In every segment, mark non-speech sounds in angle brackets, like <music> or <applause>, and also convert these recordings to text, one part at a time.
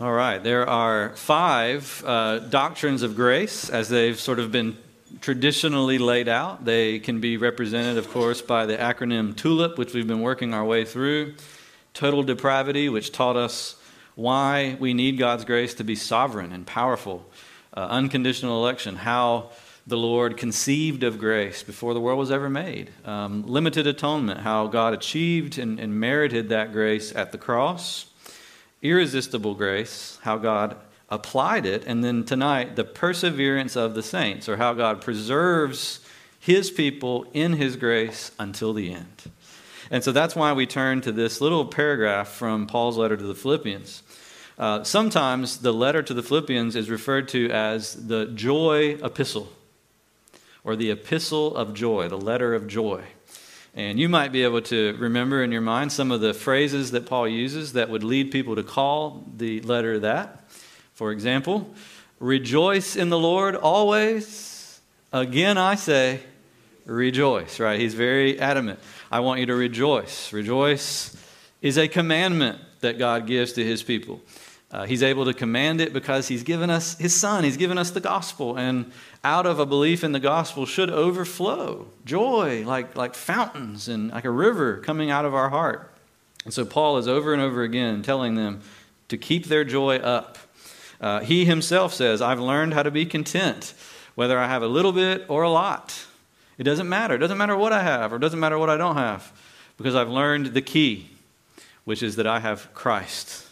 All right, there are five uh, doctrines of grace as they've sort of been traditionally laid out. They can be represented, of course, by the acronym TULIP, which we've been working our way through, total depravity, which taught us why we need God's grace to be sovereign and powerful, uh, unconditional election, how the Lord conceived of grace before the world was ever made, um, limited atonement, how God achieved and, and merited that grace at the cross irresistible grace, how God applied it, and then tonight, the perseverance of the saints, or how God preserves his people in his grace until the end. And so that's why we turn to this little paragraph from Paul's letter to the Philippians. Uh, sometimes the letter to the Philippians is referred to as the joy epistle, or the epistle of joy, the letter of joy. And you might be able to remember in your mind some of the phrases that Paul uses that would lead people to call the letter that. For example, rejoice in the Lord always. Again, I say, rejoice, right? He's very adamant. I want you to rejoice. Rejoice is a commandment that God gives to his people. Uh, he's able to command it because he's given us his son, he's given us the gospel. And out of a belief in the gospel should overflow joy like, like fountains and like a river coming out of our heart. And so Paul is over and over again telling them to keep their joy up. Uh, he himself says, I've learned how to be content, whether I have a little bit or a lot. It doesn't matter. It doesn't matter what I have or it doesn't matter what I don't have because I've learned the key, which is that I have Christ.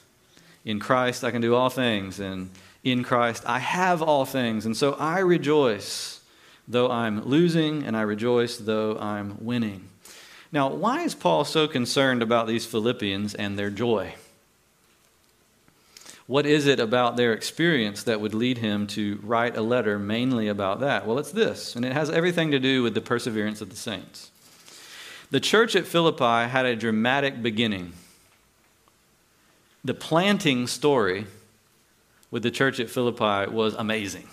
In Christ, I can do all things. And in Christ, I have all things. And so I rejoice though I'm losing, and I rejoice though I'm winning. Now, why is Paul so concerned about these Philippians and their joy? What is it about their experience that would lead him to write a letter mainly about that? Well, it's this, and it has everything to do with the perseverance of the saints. The church at Philippi had a dramatic beginning. The planting story with the church at Philippi was amazing.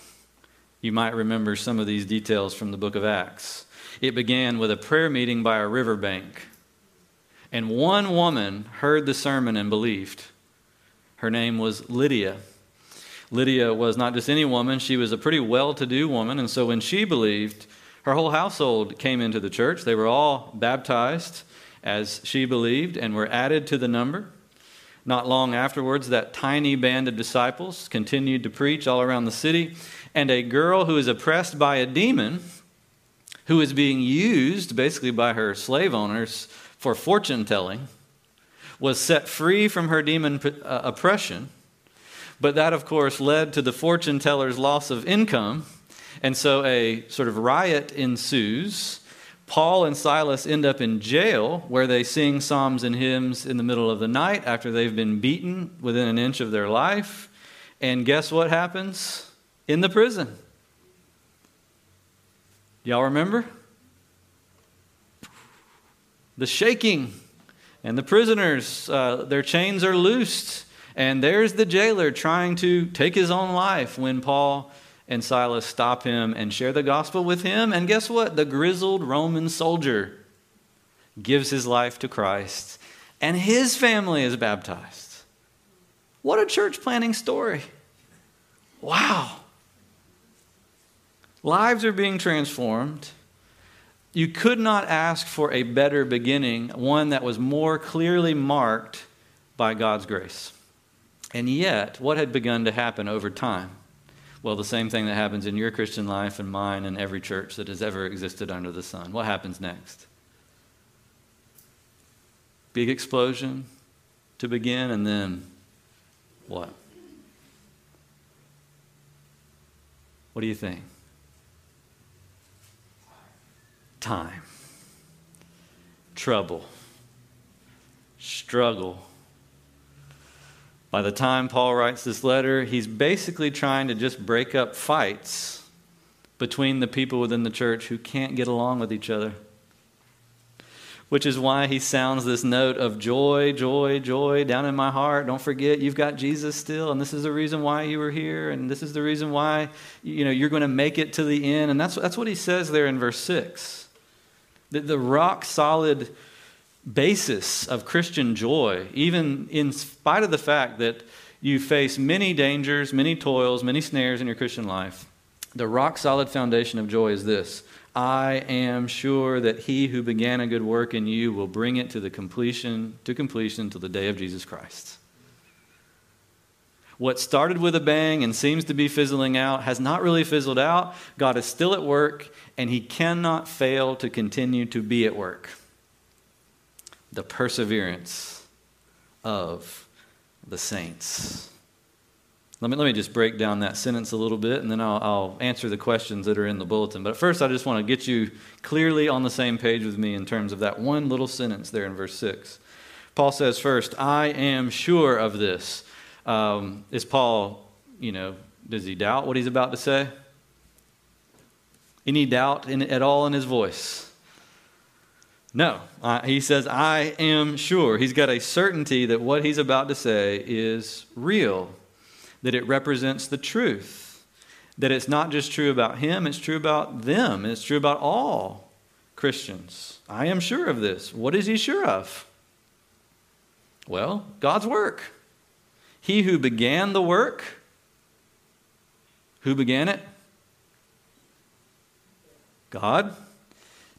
You might remember some of these details from the book of Acts. It began with a prayer meeting by a riverbank, and one woman heard the sermon and believed. Her name was Lydia. Lydia was not just any woman, she was a pretty well to do woman, and so when she believed, her whole household came into the church. They were all baptized as she believed and were added to the number. Not long afterwards, that tiny band of disciples continued to preach all around the city, and a girl who is oppressed by a demon, who is being used basically by her slave owners for fortune telling, was set free from her demon uh, oppression. But that, of course, led to the fortune teller's loss of income. And so a sort of riot ensues Paul and Silas end up in jail where they sing psalms and hymns in the middle of the night after they've been beaten within an inch of their life. And guess what happens in the prison? Y'all remember? The shaking. And the prisoners, uh, their chains are loosed. And there's the jailer trying to take his own life when Paul and Silas stop him and share the gospel with him. And guess what? The grizzled Roman soldier gives his life to Christ, and his family is baptized. What a church planting story! Wow. Lives are being transformed. You could not ask for a better beginning, one that was more clearly marked by God's grace. And yet, what had begun to happen over time? Well, the same thing that happens in your Christian life and mine and every church that has ever existed under the sun. What happens next? Big explosion to begin, and then what? What do you think? Time, trouble, struggle by the time Paul writes this letter, he's basically trying to just break up fights between the people within the church who can't get along with each other. Which is why he sounds this note of joy, joy, joy down in my heart. Don't forget, you've got Jesus still, and this is the reason why you were here, and this is the reason why you know, you're going to make it to the end. And that's, that's what he says there in verse 6. The, the rock solid basis of Christian joy, even in spite of the fact that you face many dangers, many toils, many snares in your Christian life, the rock solid foundation of joy is this I am sure that he who began a good work in you will bring it to the completion to completion till the day of Jesus Christ. What started with a bang and seems to be fizzling out has not really fizzled out. God is still at work, and He cannot fail to continue to be at work. The perseverance of the saints. Let me, let me just break down that sentence a little bit, and then I'll, I'll answer the questions that are in the bulletin. But first, I just want to get you clearly on the same page with me in terms of that one little sentence there in verse 6. Paul says, First, I am sure of this. Um, is Paul, you know, does he doubt what he's about to say? Any doubt in, at all in his voice? No. Uh, he says, I am sure. He's got a certainty that what he's about to say is real, that it represents the truth, that it's not just true about him, it's true about them, it's true about all Christians. I am sure of this. What is he sure of? Well, God's work. He who began the work, who began it? God.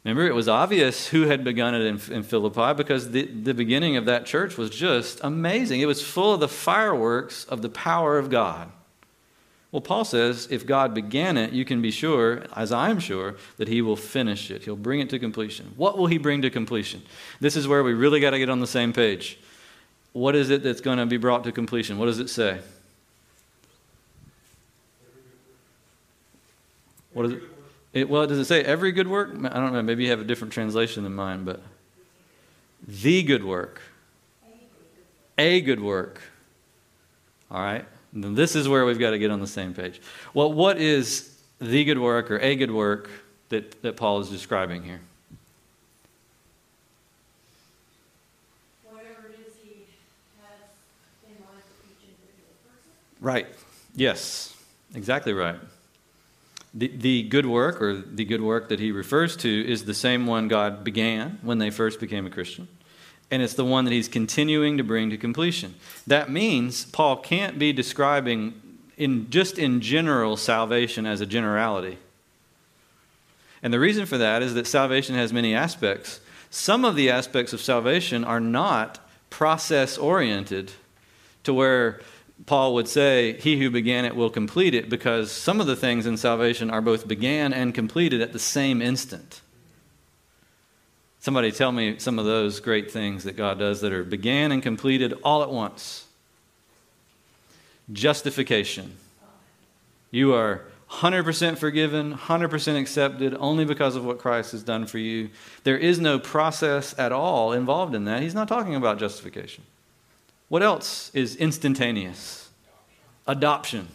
Remember, it was obvious who had begun it in, in, Philippi because the, the beginning of that church was just amazing. It was full of the fireworks of the power of God. Well, Paul says if God began it, you can be sure, as I'm sure, that he will finish it. He'll bring it to completion. What will he bring to completion? This is where we really got to get on the same page what is it that's going to be brought to completion? What does it say? What is it? It? Well, does it say every good work? I don't know. Maybe you have a different translation than mine, but the good work. A good work. All right? And this is where we've got to get on the same page. Well, what is the good work or a good work that, that Paul is describing here? Right. Yes. Exactly right. The, the good work, or the good work that he refers to, is the same one God began when they first became a Christian. And it's the one that he's continuing to bring to completion. That means Paul can't be describing in just in general salvation as a generality. And the reason for that is that salvation has many aspects. Some of the aspects of salvation are not process oriented to where Paul would say, He who began it will complete it, because some of the things in salvation are both began and completed at the same instant. Somebody tell me some of those great things that God does that are began and completed all at once. Justification. You are 100% forgiven, 100% accepted only because of what Christ has done for you. There is no process at all involved in that. He's not talking about justification. What else is instantaneous? Adoption.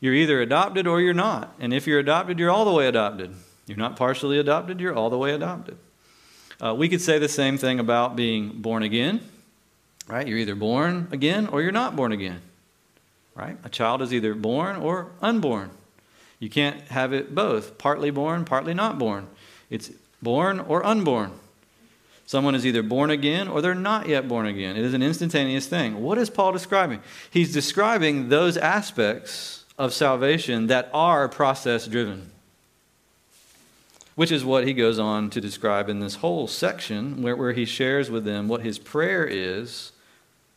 You're either adopted or you're not. And if you're adopted, you're all the way adopted. You're not partially adopted, you're all the way adopted. Uh, we could say the same thing about being born again, right? You're either born again or you're not born again, right? A child is either born or unborn. You can't have it both, partly born, partly not born. It's born or unborn. Someone is either born again or they're not yet born again. It is an instantaneous thing. What is Paul describing? He's describing those aspects of salvation that are process driven, which is what he goes on to describe in this whole section where, where he shares with them what his prayer is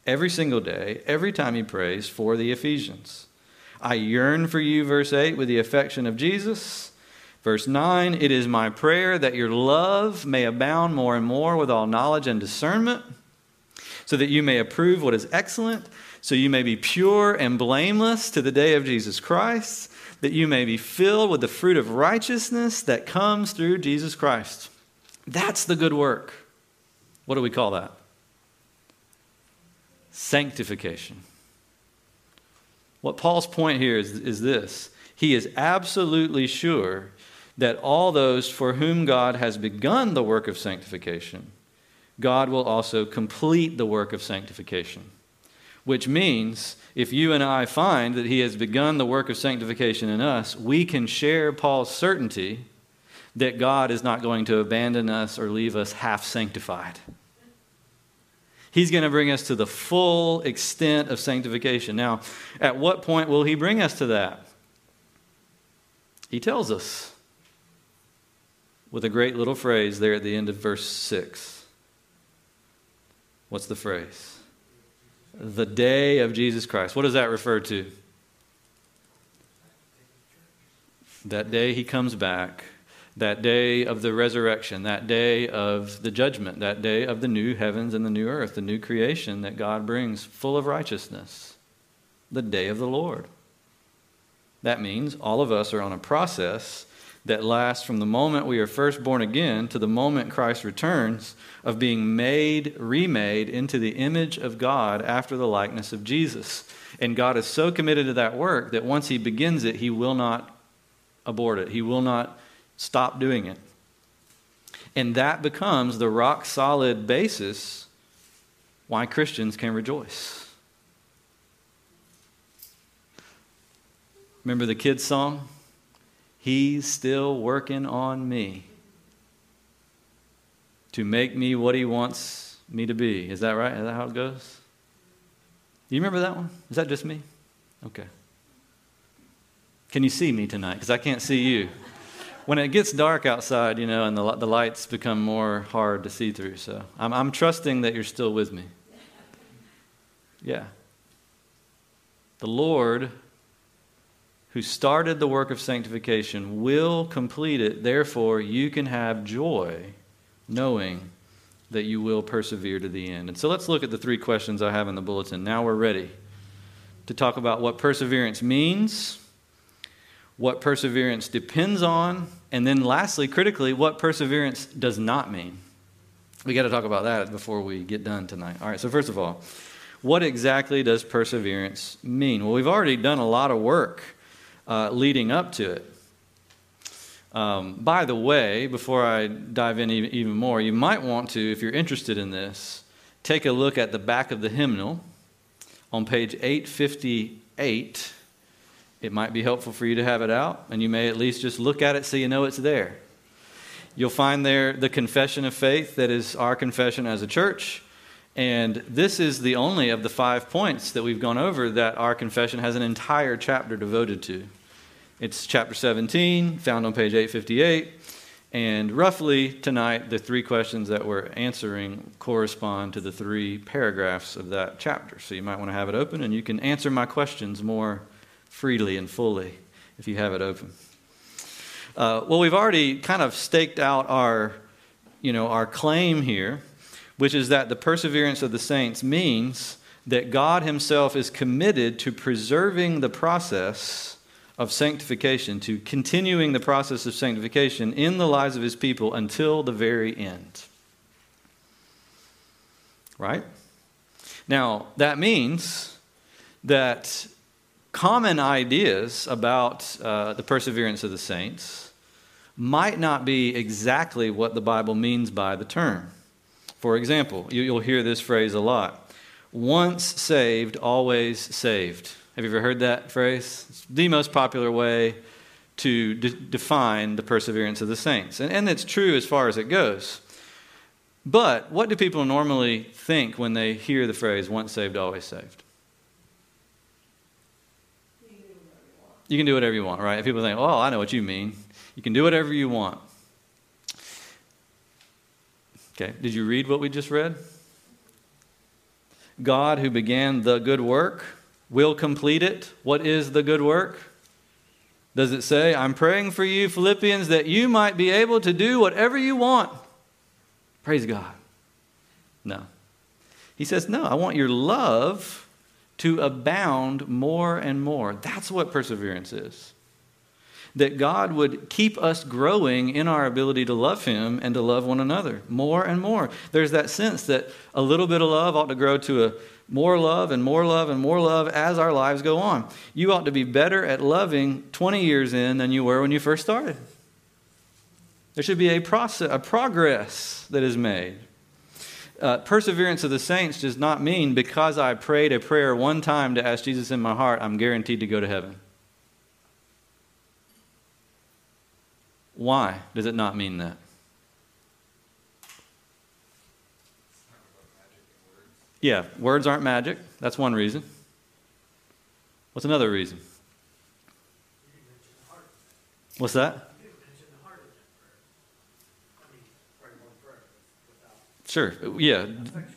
every single day, every time he prays for the Ephesians. I yearn for you, verse 8, with the affection of Jesus Verse 9 It is my prayer that your love may abound more and more with all knowledge and discernment, so that you may approve what is excellent, so you may be pure and blameless to the day of Jesus Christ, that you may be filled with the fruit of righteousness that comes through Jesus Christ. That's the good work. What do we call that? Sanctification. What Paul's point here is, is this he is absolutely sure that all those for whom God has begun the work of sanctification, God will also complete the work of sanctification. Which means, if you and I find that He has begun the work of sanctification in us, we can share Paul's certainty that God is not going to abandon us or leave us half sanctified. He's going to bring us to the full extent of sanctification. Now, at what point will He bring us to that? He tells us with a great little phrase there at the end of verse 6. What's the phrase? The day of Jesus Christ. What does that refer to? That day He comes back that day of the resurrection, that day of the judgment, that day of the new heavens and the new earth, the new creation that God brings full of righteousness, the day of the Lord. That means all of us are on a process that lasts from the moment we are first born again to the moment Christ returns of being made, remade into the image of God after the likeness of Jesus. And God is so committed to that work that once He begins it, He will not abort it. He will not Stop doing it. And that becomes the rock solid basis why Christians can rejoice. Remember the kids' song? He's still working on me to make me what he wants me to be. Is that right? Is that how it goes? Do you remember that one? Is that just me? Okay. Can you see me tonight? Because I can't see you when it gets dark outside, you know, and the, the lights become more hard to see through. So I'm, I'm trusting that you're still with me. Yeah. The Lord, who started the work of sanctification, will complete it. Therefore, you can have joy knowing that you will persevere to the end. And so let's look at the three questions I have in the bulletin. Now we're ready to talk about what perseverance means what perseverance depends on, and then lastly, critically, what perseverance does not mean. We got to talk about that before we get done tonight. All right, so first of all, what exactly does perseverance mean? Well, we've already done a lot of work uh, leading up to it. Um, by the way, before I dive in even more, you might want to, if you're interested in this, take a look at the back of the hymnal on page 858 it might be helpful for you to have it out, and you may at least just look at it so you know it's there. You'll find there the confession of faith that is our confession as a church. And this is the only of the five points that we've gone over that our confession has an entire chapter devoted to. It's chapter 17, found on page 858. And roughly tonight, the three questions that we're answering correspond to the three paragraphs of that chapter. So you might want to have it open and you can answer my questions more freely and fully if you have it open. Uh, well, we've already kind of staked out our, you know, our claim here, which is that the perseverance of the saints means that God Himself is committed to preserving the process of sanctification, to continuing the process of sanctification in the lives of His people until the very end. Right? Now, that means that common ideas about uh, the perseverance of the saints might not be exactly what the Bible means by the term. For example, you, will hear this phrase a lot once saved, always saved. Have you ever heard that phrase? It's the most popular way to de- define the perseverance of the saints. And, and it's true as far as it goes. But what do people normally think when they hear the phrase once saved, always saved? You can do whatever you want, right? People think, oh, I know what you mean. You can do whatever you want. Okay, did you read what we just read? God, who began the good work, will complete it. What is the good work? Does it say, I'm praying for you, Philippians, that you might be able to do whatever you want? Praise God. No. He says, No, I want your love to abound more and more. That's what perseverance is. That God would keep us growing in our ability to love Him and to love one another more and more. There's that sense that a little bit of love ought to grow to a more love and more love and more love as our lives go on. You ought to be better at loving 20 years in than you were when you first started. There should be a process, a progress that is made. Uh, perseverance of the saints does not mean because I prayed a prayer one time to ask Jesus in my heart, I'm guaranteed to go to heaven. Why does it not mean that? Yeah, words aren't magic. That's one reason. What's another reason? What's that? Sure. Yeah.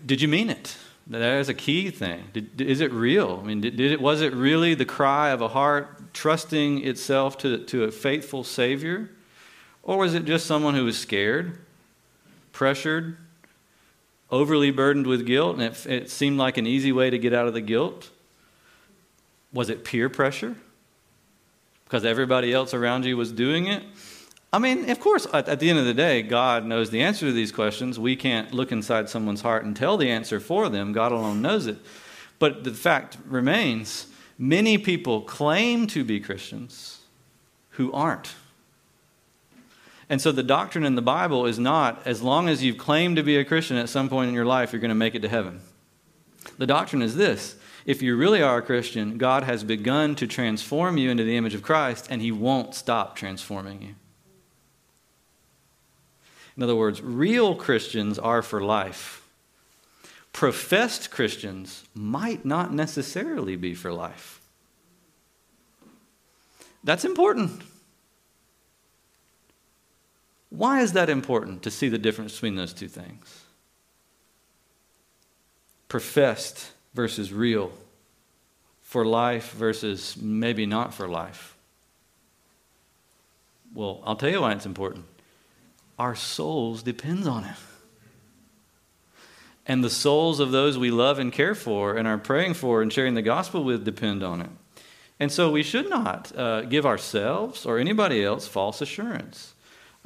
Did you mean it? That is a key thing. Did, is it real? I mean, did, did, it, was it really the cry of a heart trusting itself to, to a faithful Savior? Or was it just someone who was scared, pressured, overly burdened with guilt, and it, it seemed like an easy way to get out of the guilt? Was it peer pressure? Because everybody else around you was doing it? I mean, of course, at, at, the end of the day, God knows the answer to these questions. We can't look inside someone's heart and tell the answer for them. God alone knows it. But the fact remains many people claim to be Christians who aren't. And so the doctrine in the Bible is not as long as you've claimed to be a Christian at some point in your life, you're going to make it to heaven. The doctrine is this if you really are a Christian, God has begun to transform you into the image of Christ, and He won't stop transforming you. In other words, real Christians are for life. Professed Christians might not necessarily be for life. That's important. Why is that important to see the difference between those two things? Professed versus real, for life versus maybe not for life. Well, I'll tell you why it's important our souls depends on it. And the souls of those we love and care for and are praying for and sharing the gospel with depend on it. And so we should not uh, give ourselves or anybody else false assurance.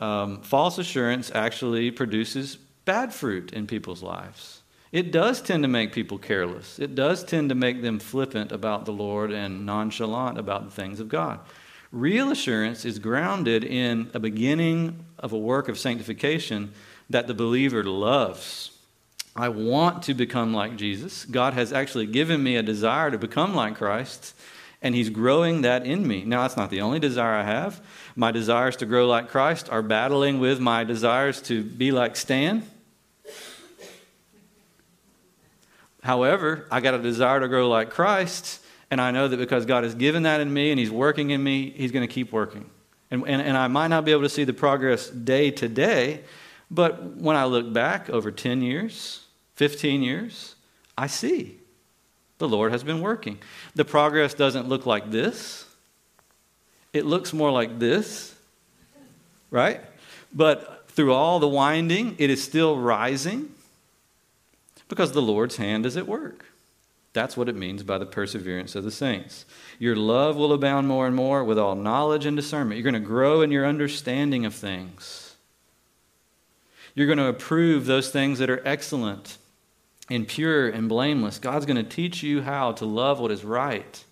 Um, false assurance actually produces bad fruit in people's lives. It does tend to make people careless. It does tend to make them flippant about the Lord and nonchalant about the things of God. Real assurance is grounded in a beginning of a work of sanctification that the believer loves. I want to become like Jesus. God has actually given me a desire to become like Christ, and He's growing that in me. Now, that's not the only desire I have. My desires to grow like Christ are battling with my desires to be like Stan. However, I got a desire to grow like Christ, and I know that because God has given that in me and He's working in me, He's going to keep working. And, and, and I might not be able to see the progress day to day, but when I look back over 10 years, 15 years, I see the Lord has been working. The progress doesn't look like this, it looks more like this, right? But through all the winding, it is still rising because the Lord's hand is at work. That's what it means by the perseverance of the saints. Your love will abound more and more with all knowledge and discernment. You're going to grow in your understanding of things. You're going to approve those things that are excellent and pure and blameless. God's going to teach you how to love what is right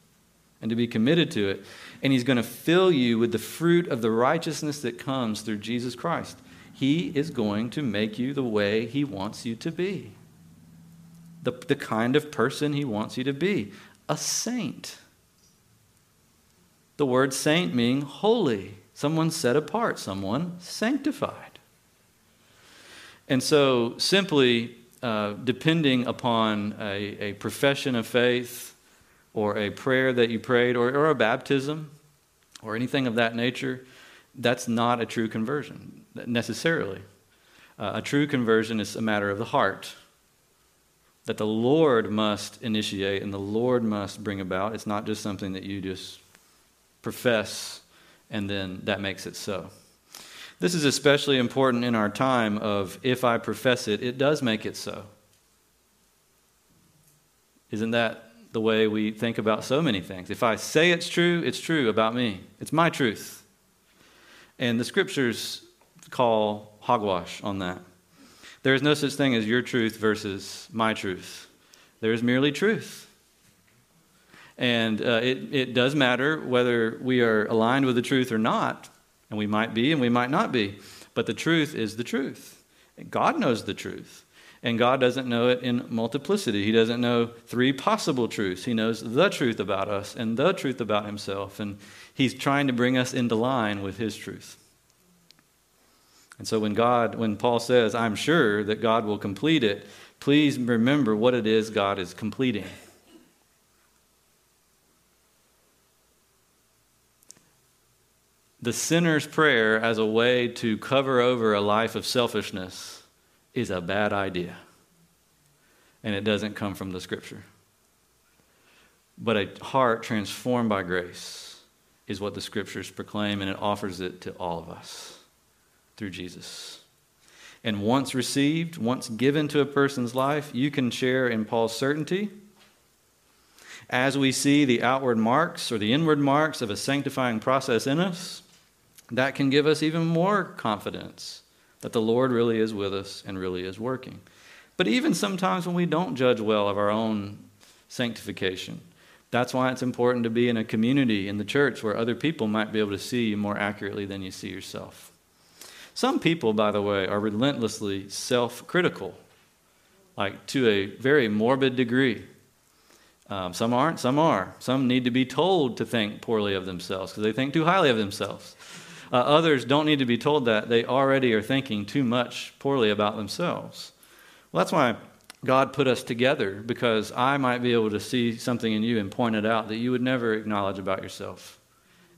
and to be committed to it. And He's going to fill you with the fruit of the righteousness that comes through Jesus Christ. He is going to make you the way He wants you to be the, the kind of person he wants you to be a saint. The word saint meaning holy, someone set apart, someone sanctified. And so, simply uh, depending upon a, a, profession of faith or a prayer that you prayed or, or a baptism or anything of that nature, that's not a true conversion necessarily. Uh, a true conversion is a matter of the heart that the Lord must initiate and the Lord must bring about. It's not just something that you just profess and then that makes it so. This is especially important in our time of if I profess it, it does make it so. Isn't that the way we think about so many things? If I say it's true, it's true about me. It's my truth. And the scriptures call hogwash on that. There is no such thing as your truth versus my truth. There is merely truth. And uh, it, it does matter whether we are aligned with the truth or not. And we might be and we might not be. But the truth is the truth. God knows the truth. And God doesn't know it in multiplicity. He doesn't know three possible truths. He knows the truth about us and the truth about Himself. And He's trying to bring us into line with His truth. And so when God, when Paul says, I'm sure that God will complete it, please remember what it is God is completing. The sinner's prayer as a way to cover over a life of selfishness is a bad idea. And it doesn't come from the scripture. But a heart transformed by grace is what the scriptures proclaim, and it offers it to all of us through Jesus. And once received, once given to a person's life, you can share in Paul's certainty. As we see the outward marks or the inward marks of a sanctifying process in us, that can give us even more confidence that the Lord really is with us and really is working. But even sometimes when we don't judge well of our own sanctification, that's why it's important to be in a community in the church where other people might be able to see you more accurately than you see yourself. Some people, by the way, are relentlessly self critical, like to a very morbid degree. Um, some aren't, some are. Some need to be told to think poorly of themselves because they think too highly of themselves. Uh, others don't need to be told that. They already are thinking too much poorly about themselves. Well, that's why God put us together because I might be able to see something in you and point it out that you would never acknowledge about yourself.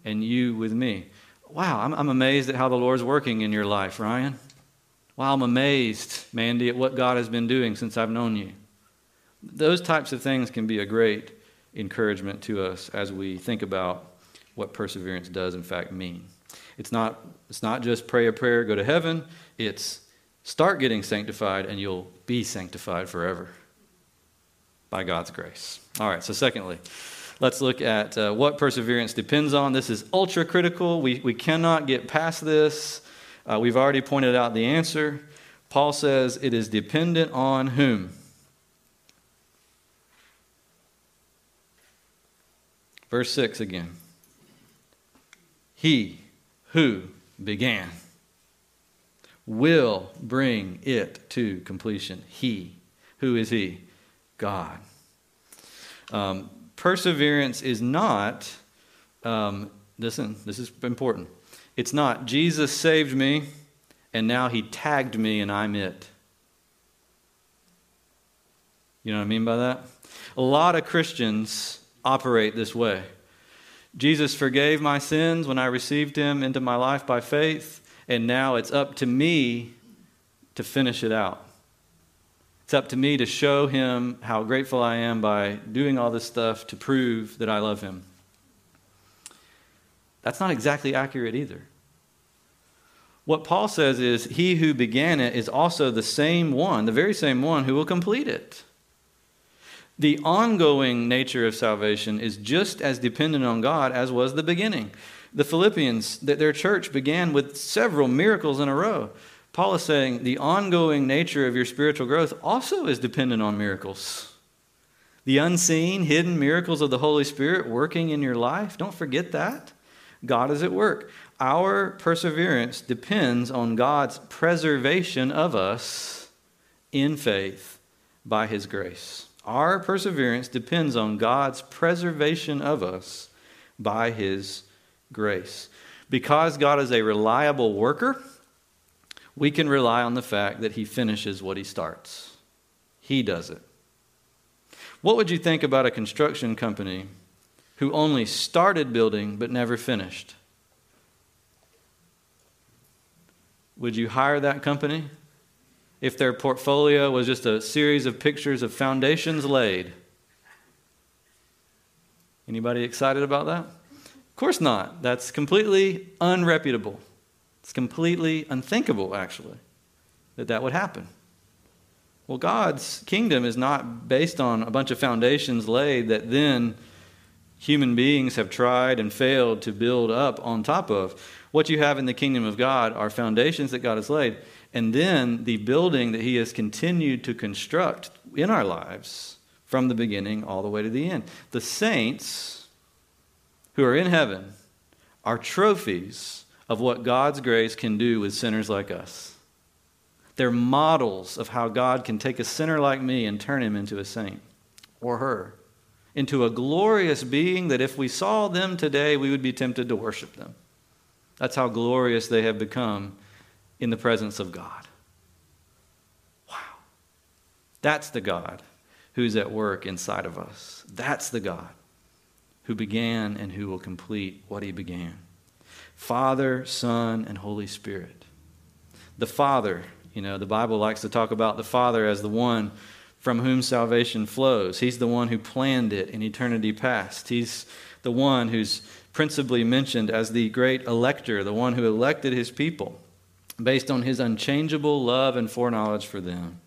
And you with me. Wow, I'm, I'm amazed at how the Lord's working in your life, Ryan. Wow, I'm amazed, Mandy, at what God has been doing since I've known you. Those types of things can be a great encouragement to us as we think about what perseverance does, in fact, mean. It's not, it's not just pray a prayer, go to heaven. It's Start getting sanctified, and you'll be sanctified forever by God's grace. All right, so secondly, let's look at uh, what perseverance depends on. This is ultra critical. We, we cannot get past this. Uh, we've already pointed out the answer. Paul says it is dependent on whom? Verse 6 again. He who began will bring it to completion. He. Who is He? God. Um, perseverance is not, um, listen, this is important. It's not Jesus saved me and now He tagged me and I'm it. You know what I mean by that? A lot of Christians operate this way. Jesus forgave my sins when I received Him into my life by faith and now it's up to me to finish it out. It's up to me to show him how grateful I am by doing all this stuff to prove that I love him. That's not exactly accurate either. What Paul says is, He who began it is also the same one, the very same one who will complete it. The ongoing nature of salvation is just as dependent on God as was the beginning the Philippians, that their church began with several miracles in a row. Paul is saying the ongoing nature of your spiritual growth also is dependent on miracles. The unseen, hidden miracles of the Holy Spirit working in your life, don't forget that. God is at work. Our perseverance depends on God's preservation of us in faith by His grace. Our perseverance depends on God's preservation of us by His grace. Because God is a reliable worker, we can rely on the fact that He finishes what He starts. He does it. What would you think about a construction company who only started building but never finished? Would you hire that company if their portfolio was just a series of pictures of foundations laid? Anybody excited about that? Of course not. That's completely unreputable. It's completely unthinkable, actually, that that would happen. Well, God's kingdom is not based on a bunch of foundations laid that then human beings have tried and failed to build up on top of. What you have in the kingdom of God are foundations that God has laid, and then the building that He has continued to construct in our lives from the beginning all the way to the end. The saints who are in heaven are trophies of what God's grace can do with sinners like us. They're models of how God can take a sinner like me and turn him into a saint or her, into a glorious being that if we saw them today, we would be tempted to worship them. That's how glorious they have become in the presence of God. Wow. That's the God who's at work inside of us. That's the God who began and who will complete what he began. Father, Son, and Holy Spirit. The Father, you know, the Bible likes to talk about the Father as the one from whom salvation flows. He's the one who planned it in eternity past. He's the one who's principally mentioned as the great elector, the one who elected his people based on his unchangeable love and foreknowledge for them.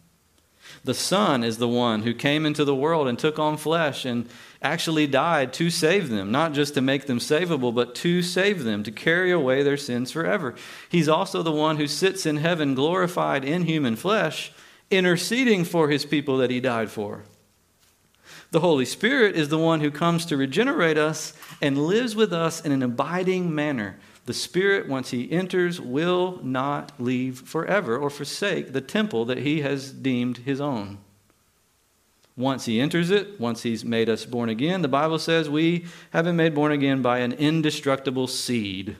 The Son is the one who came into the world and took on flesh and actually died to save them, not just to make them savable, but to save them, to carry away their sins forever. He's also the one who sits in heaven, glorified in human flesh, interceding for his people that he died for. The Holy Spirit is the one who comes to regenerate us and lives with us in an abiding manner. The Spirit, once He enters, will not leave forever or forsake the temple that He has deemed His own. Once He enters it, once He's made us born again, the Bible says we have been made born again by an indestructible seed.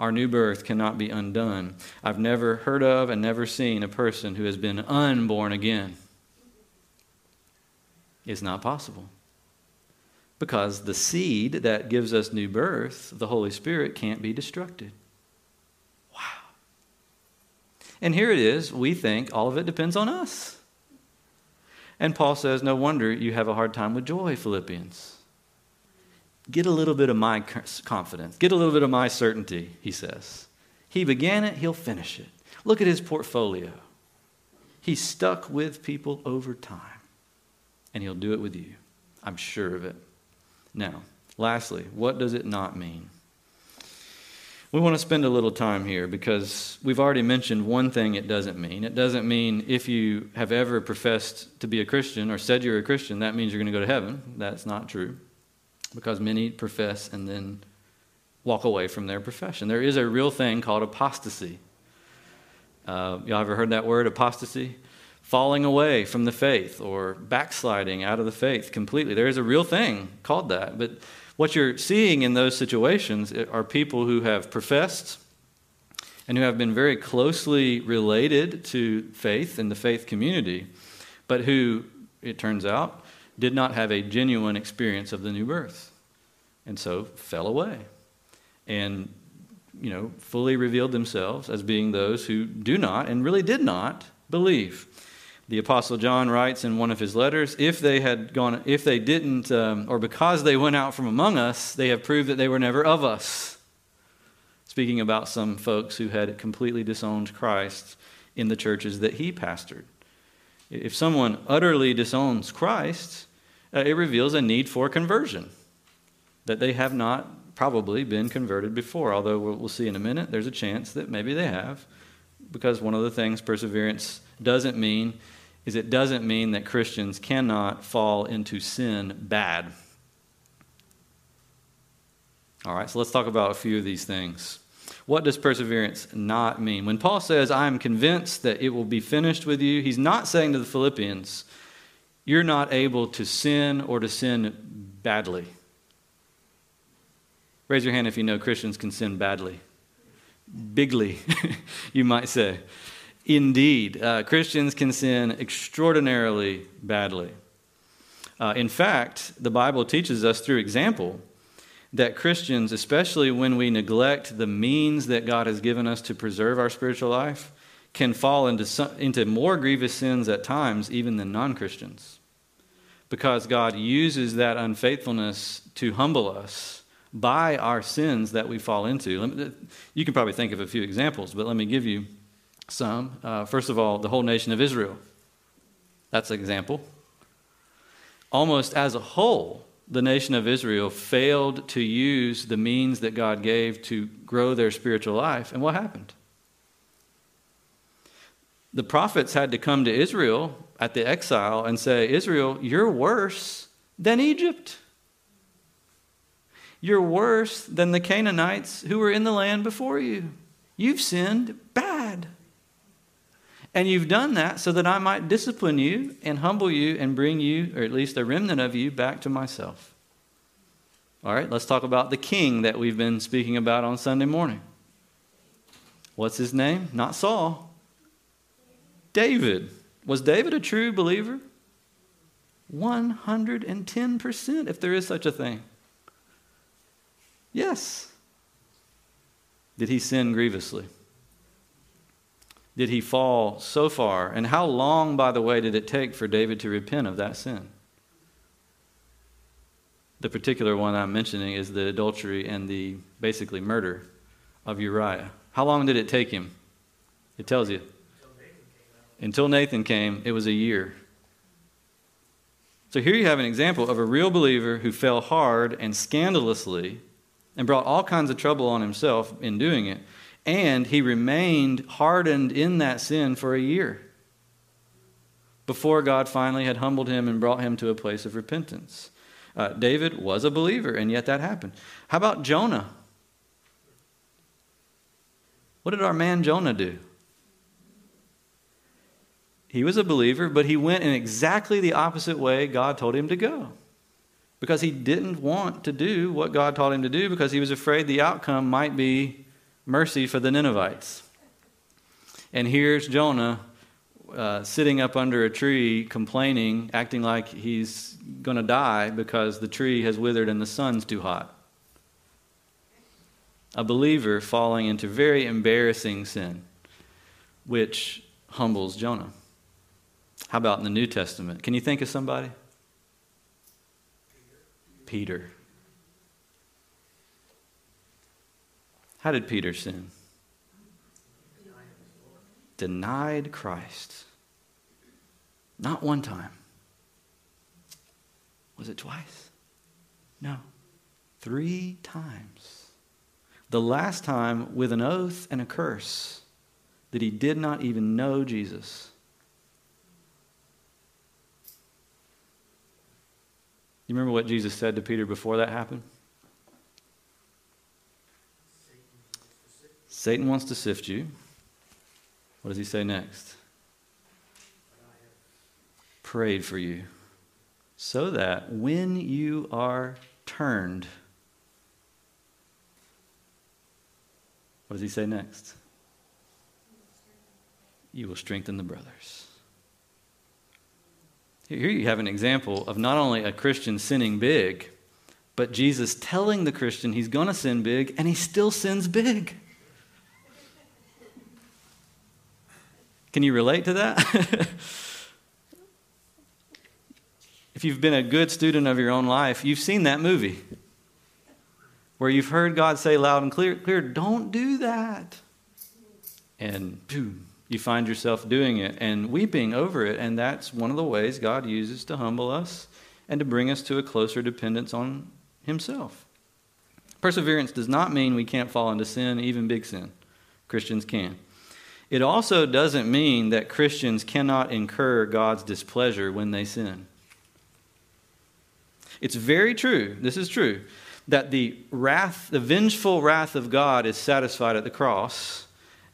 Our new birth cannot be undone. I've never heard of and never seen a person who has been unborn again. It's not possible. Because the seed that gives us new birth, the Holy Spirit, can't be destructed. Wow. And here it is. We think all of it depends on us. And Paul says, No wonder you have a hard time with joy, Philippians. Get a little bit of my confidence. Get a little bit of my certainty, he says. He began it, he'll finish it. Look at his portfolio. He's stuck with people over time, and he'll do it with you. I'm sure of it. Now, lastly, what does it not mean? We want to spend a little time here because we've already mentioned one thing it doesn't mean. It doesn't mean if you have ever professed to be a Christian or said you're a Christian, that means you're going to go to heaven. That's not true because many profess and then walk away from their profession. There is a real thing called apostasy. Uh, y'all ever heard that word, apostasy? Falling away from the faith or backsliding out of the faith completely. There is a real thing called that. But what you're seeing in those situations are people who have professed and who have been very closely related to faith and the faith community, but who, it turns out, did not have a genuine experience of the new birth and so fell away and you know fully revealed themselves as being those who do not and really did not believe the apostle john writes in one of his letters if they had gone if they didn't um, or because they went out from among us they have proved that they were never of us. Speaking about some folks who had completely disowned christ in the churches that he pastored. If someone utterly disowns christ uh, it reveals a need for conversion, that they have not probably been converted before, although we'll see in a minute, there's a chance that maybe they have, because one of the things perseverance doesn't mean is it doesn't mean that Christians cannot fall into sin bad. All right, so let's talk about a few of these things. What does perseverance not mean? When Paul says, I am convinced that it will be finished with you, he's not saying to the Philippians, you're not able to sin or to sin badly. Raise your hand if you know Christians can sin badly. Bigly, <laughs> you might say. Indeed, uh, Christians can sin extraordinarily badly. Uh, in fact, the Bible teaches us through example that Christians, especially when we neglect the means that God has given us to preserve our spiritual life, can fall into, some, into more grievous sins at times even than non Christians because God uses that unfaithfulness to humble us by our sins that we fall into. you can probably think of a few examples, but let me give you some. Uh, first of all, the whole nation of Israel. That's an example. Almost as a whole, the nation of Israel failed to use the means that God gave to grow their spiritual life. And what happened? The prophets had to come to Israel at the exile and say, Israel, you're worse than Egypt. You're worse than the Canaanites who were in the land before you. You've sinned bad. And you've done that so that I might discipline you and humble you and bring you, or at least a remnant of you, back to myself. All right, let's talk about the king that we've been speaking about on Sunday morning. What's his name? Not Saul. David. Was David a true believer? 110%, if there is such a thing. Yes. Did he sin grievously? Did he fall so far? And how long, by the way, did it take for David to repent of that sin? The particular one I'm mentioning is the adultery and the basically murder of Uriah. How long did it take him? It tells you. Until Nathan came, it was a year. So here you have an example of a real believer who fell hard and scandalously and brought all kinds of trouble on himself in doing it. And he remained hardened in that sin for a year before God finally had humbled him and brought him to a place of repentance. Uh, David was a believer, and yet that happened. How about Jonah? What did our man Jonah do? He was a believer, but he went in exactly the opposite way God told him to go. Because he didn't want to do what God told him to do because he was afraid the outcome might be mercy for the Ninevites. And here's Jonah uh, sitting up under a tree, complaining, acting like he's going to die because the tree has withered and the sun's too hot. A believer falling into very embarrassing sin, which humbles Jonah. How about in the New Testament? Can you think of somebody? Peter. How did Peter sin? Denied Christ. Not one time. Was it twice? No. Three times. The last time with an oath and a curse that he did not even know Jesus. You remember what Jesus said to Peter before that happened? Satan wants to sift you. What does he say next? Prayed for you, so that when you are turned, what does he say next? You will strengthen the brothers. Here you have an example of not only a Christian sinning big, but Jesus telling the Christian he's going to sin big, and he still sins big. Can you relate to that? <laughs> if you've been a good student of your own life, you've seen that movie where you've heard God say loud and clear, clear don't do that. And boom, you find yourself doing it and weeping over it. And that's one of the ways God uses to humble us and to bring us to a closer dependence on Himself. Perseverance does not mean we can't fall into sin, even big sin. Christians can. It also doesn't mean that Christians cannot incur God's displeasure when they sin. It's very true, this is true, that the wrath, the vengeful wrath of God is satisfied at the cross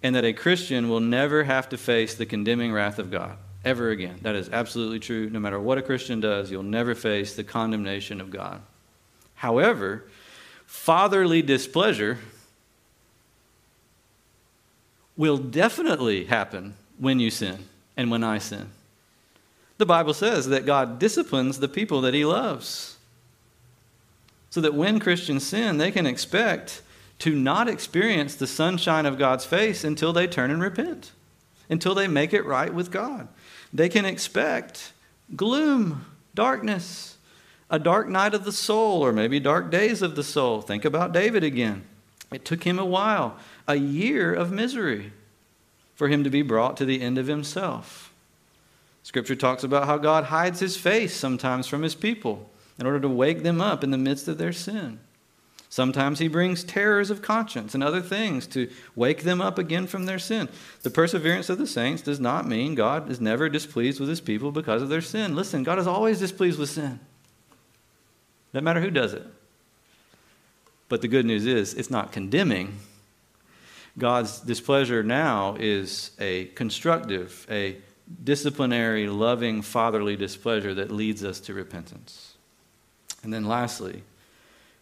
and that a Christian will never have to face the condemning wrath of God ever again. That is absolutely true. No matter what a Christian does, you'll never face the condemnation of God. However, fatherly displeasure will definitely happen when you sin and when I sin. The Bible says that God disciplines the people that he loves. So that when Christians sin, they can expect to not experience the sunshine of God's face until they turn and repent, until they make it right with God. They can expect gloom, darkness, a dark night of the soul, or maybe dark days of the soul. Think about David again. It took him a while, a year of misery, for him to be brought to the end of himself. Scripture talks about how God hides his face sometimes from his people in order to wake them up in the midst of their sin. Sometimes he brings terrors of conscience and other things to wake them up again from their sin. The perseverance of the saints does not mean God is never displeased with his people because of their sin. Listen, God is always displeased with sin. No matter who does it. But the good news is, it's not condemning. God's displeasure now is a constructive, a disciplinary, loving, fatherly displeasure that leads us to repentance. And then lastly,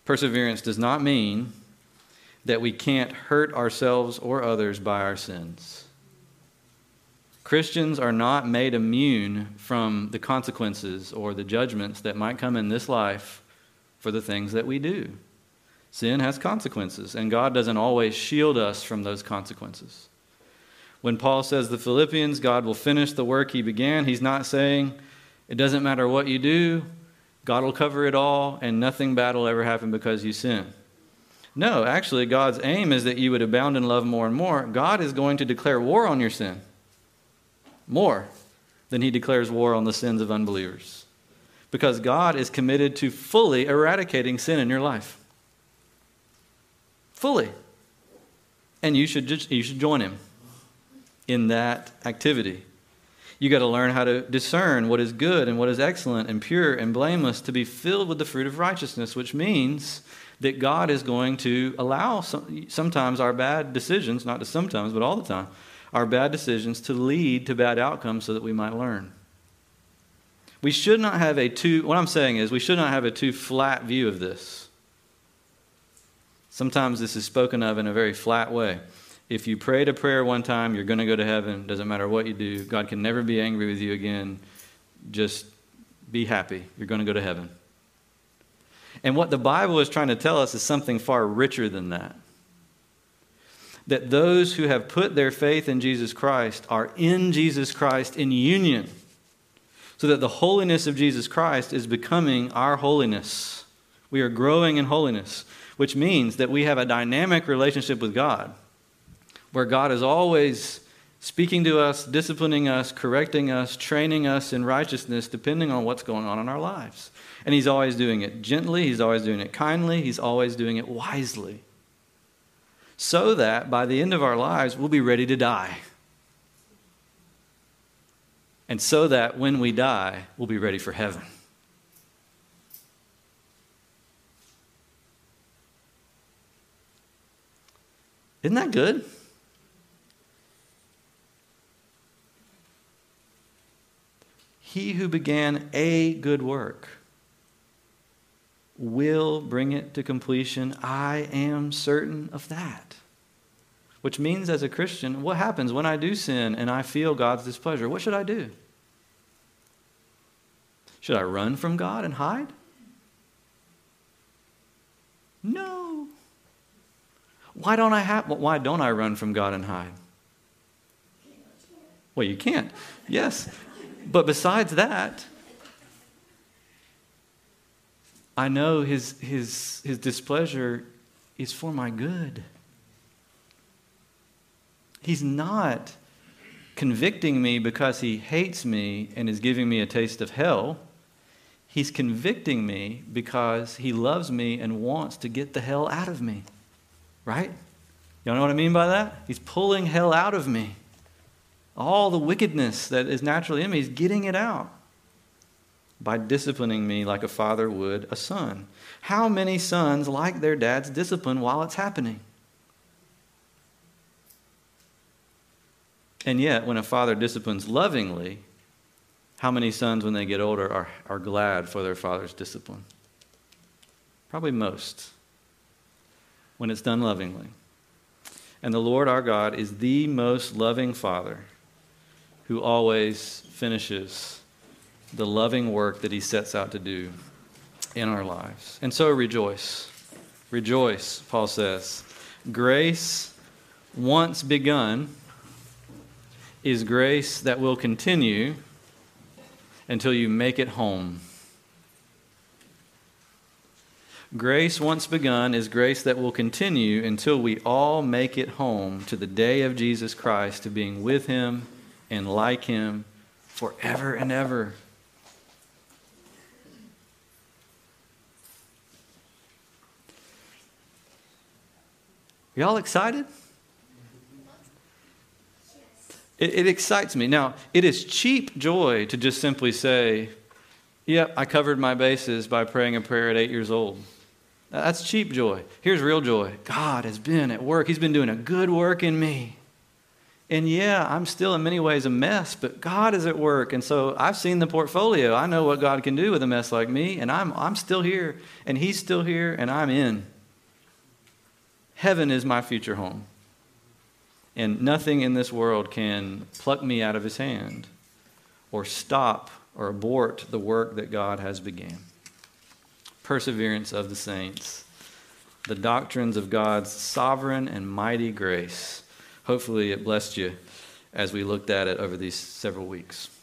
Perseverance does not mean that we can't hurt ourselves or others by our sins. Christians are not made immune from the consequences or the judgments that might come in this life for the things that we do. Sin has consequences, and God doesn't always shield us from those consequences. When Paul says the Philippians, God will finish the work he began, he's not saying it doesn't matter what you do, God will cover it all, and nothing bad will ever happen because you sin. No, actually, God's aim is that you would abound in love more and more. God is going to declare war on your sin more than he declares war on the sins of unbelievers. Because God is committed to fully eradicating sin in your life. Fully. And you should, just, you should join him in that activity. You got to learn how to discern what is good and what is excellent and pure and blameless to be filled with the fruit of righteousness, which means that God is going to allow some, sometimes our bad decisions, not just sometimes, but all the time, our bad decisions to lead to bad outcomes so that we might learn. We should not have a too, what I'm saying is, we should not have a too flat view of this. Sometimes this is spoken of in a very flat way. If you prayed a prayer one time, you're going to go to heaven. Doesn't matter what you do. God can never be angry with you again. Just be happy. You're going to go to heaven. And what the Bible is trying to tell us is something far richer than that that those who have put their faith in Jesus Christ are in Jesus Christ in union, so that the holiness of Jesus Christ is becoming our holiness. We are growing in holiness, which means that we have a dynamic relationship with God, where God is always speaking to us, disciplining us, correcting us, training us in righteousness, depending on what's going on in our lives. And He's always doing it gently, He's always doing it kindly, He's always doing it wisely so that by the end of our lives, we'll be ready to die. And so that when we die, we'll be ready for heaven. Isn't that good? He who began a good work will bring it to completion. I am certain of that. Which means, as a Christian, what happens when I do sin and I feel God's displeasure? What should I do? Should I run from God and hide? No. Why don't I have why don't I run from God and hide? Well, you can't. Yes. But besides that, I know his, his, his displeasure is for my good. He's not convicting me because he hates me and is giving me a taste of hell. He's convicting me because he loves me and wants to get the hell out of me. Right? You know what I mean by that? He's pulling hell out of me. All the wickedness that is naturally in me, he's getting it out by disciplining me like a father would a son. How many sons like their dad's discipline while it's happening? And yet, when a father disciplines lovingly, how many sons, when they get older, are, are glad for their father's discipline? Probably most, when it's done lovingly. And the Lord our God is the most loving Father who always finishes the loving work that he sets out to do in our lives. And so rejoice. Rejoice, Paul says. Grace, once begun, is grace that will continue until you make it home. Grace once begun is grace that will continue until we all make it home to the day of Jesus Christ, to being with Him and like Him forever and ever. Y'all excited? It, it, excites me. Now, it is cheap joy to just simply say, Yep, I covered my bases by praying a prayer at eight years old. That's cheap joy. Here's real joy God has been at work, He's been doing a good work in me. And yeah, I'm still in many ways a mess, but God is at work. And so I've seen the portfolio. I know what God can do with a mess like me, and I'm, I'm still here, and He's still here, and I'm in. Heaven is my future home. And nothing in this world can pluck me out of his hand or stop or abort the work that God has began. Perseverance of the saints, the doctrines of God's sovereign and mighty grace. Hopefully, it blessed you as we looked at it over these several weeks.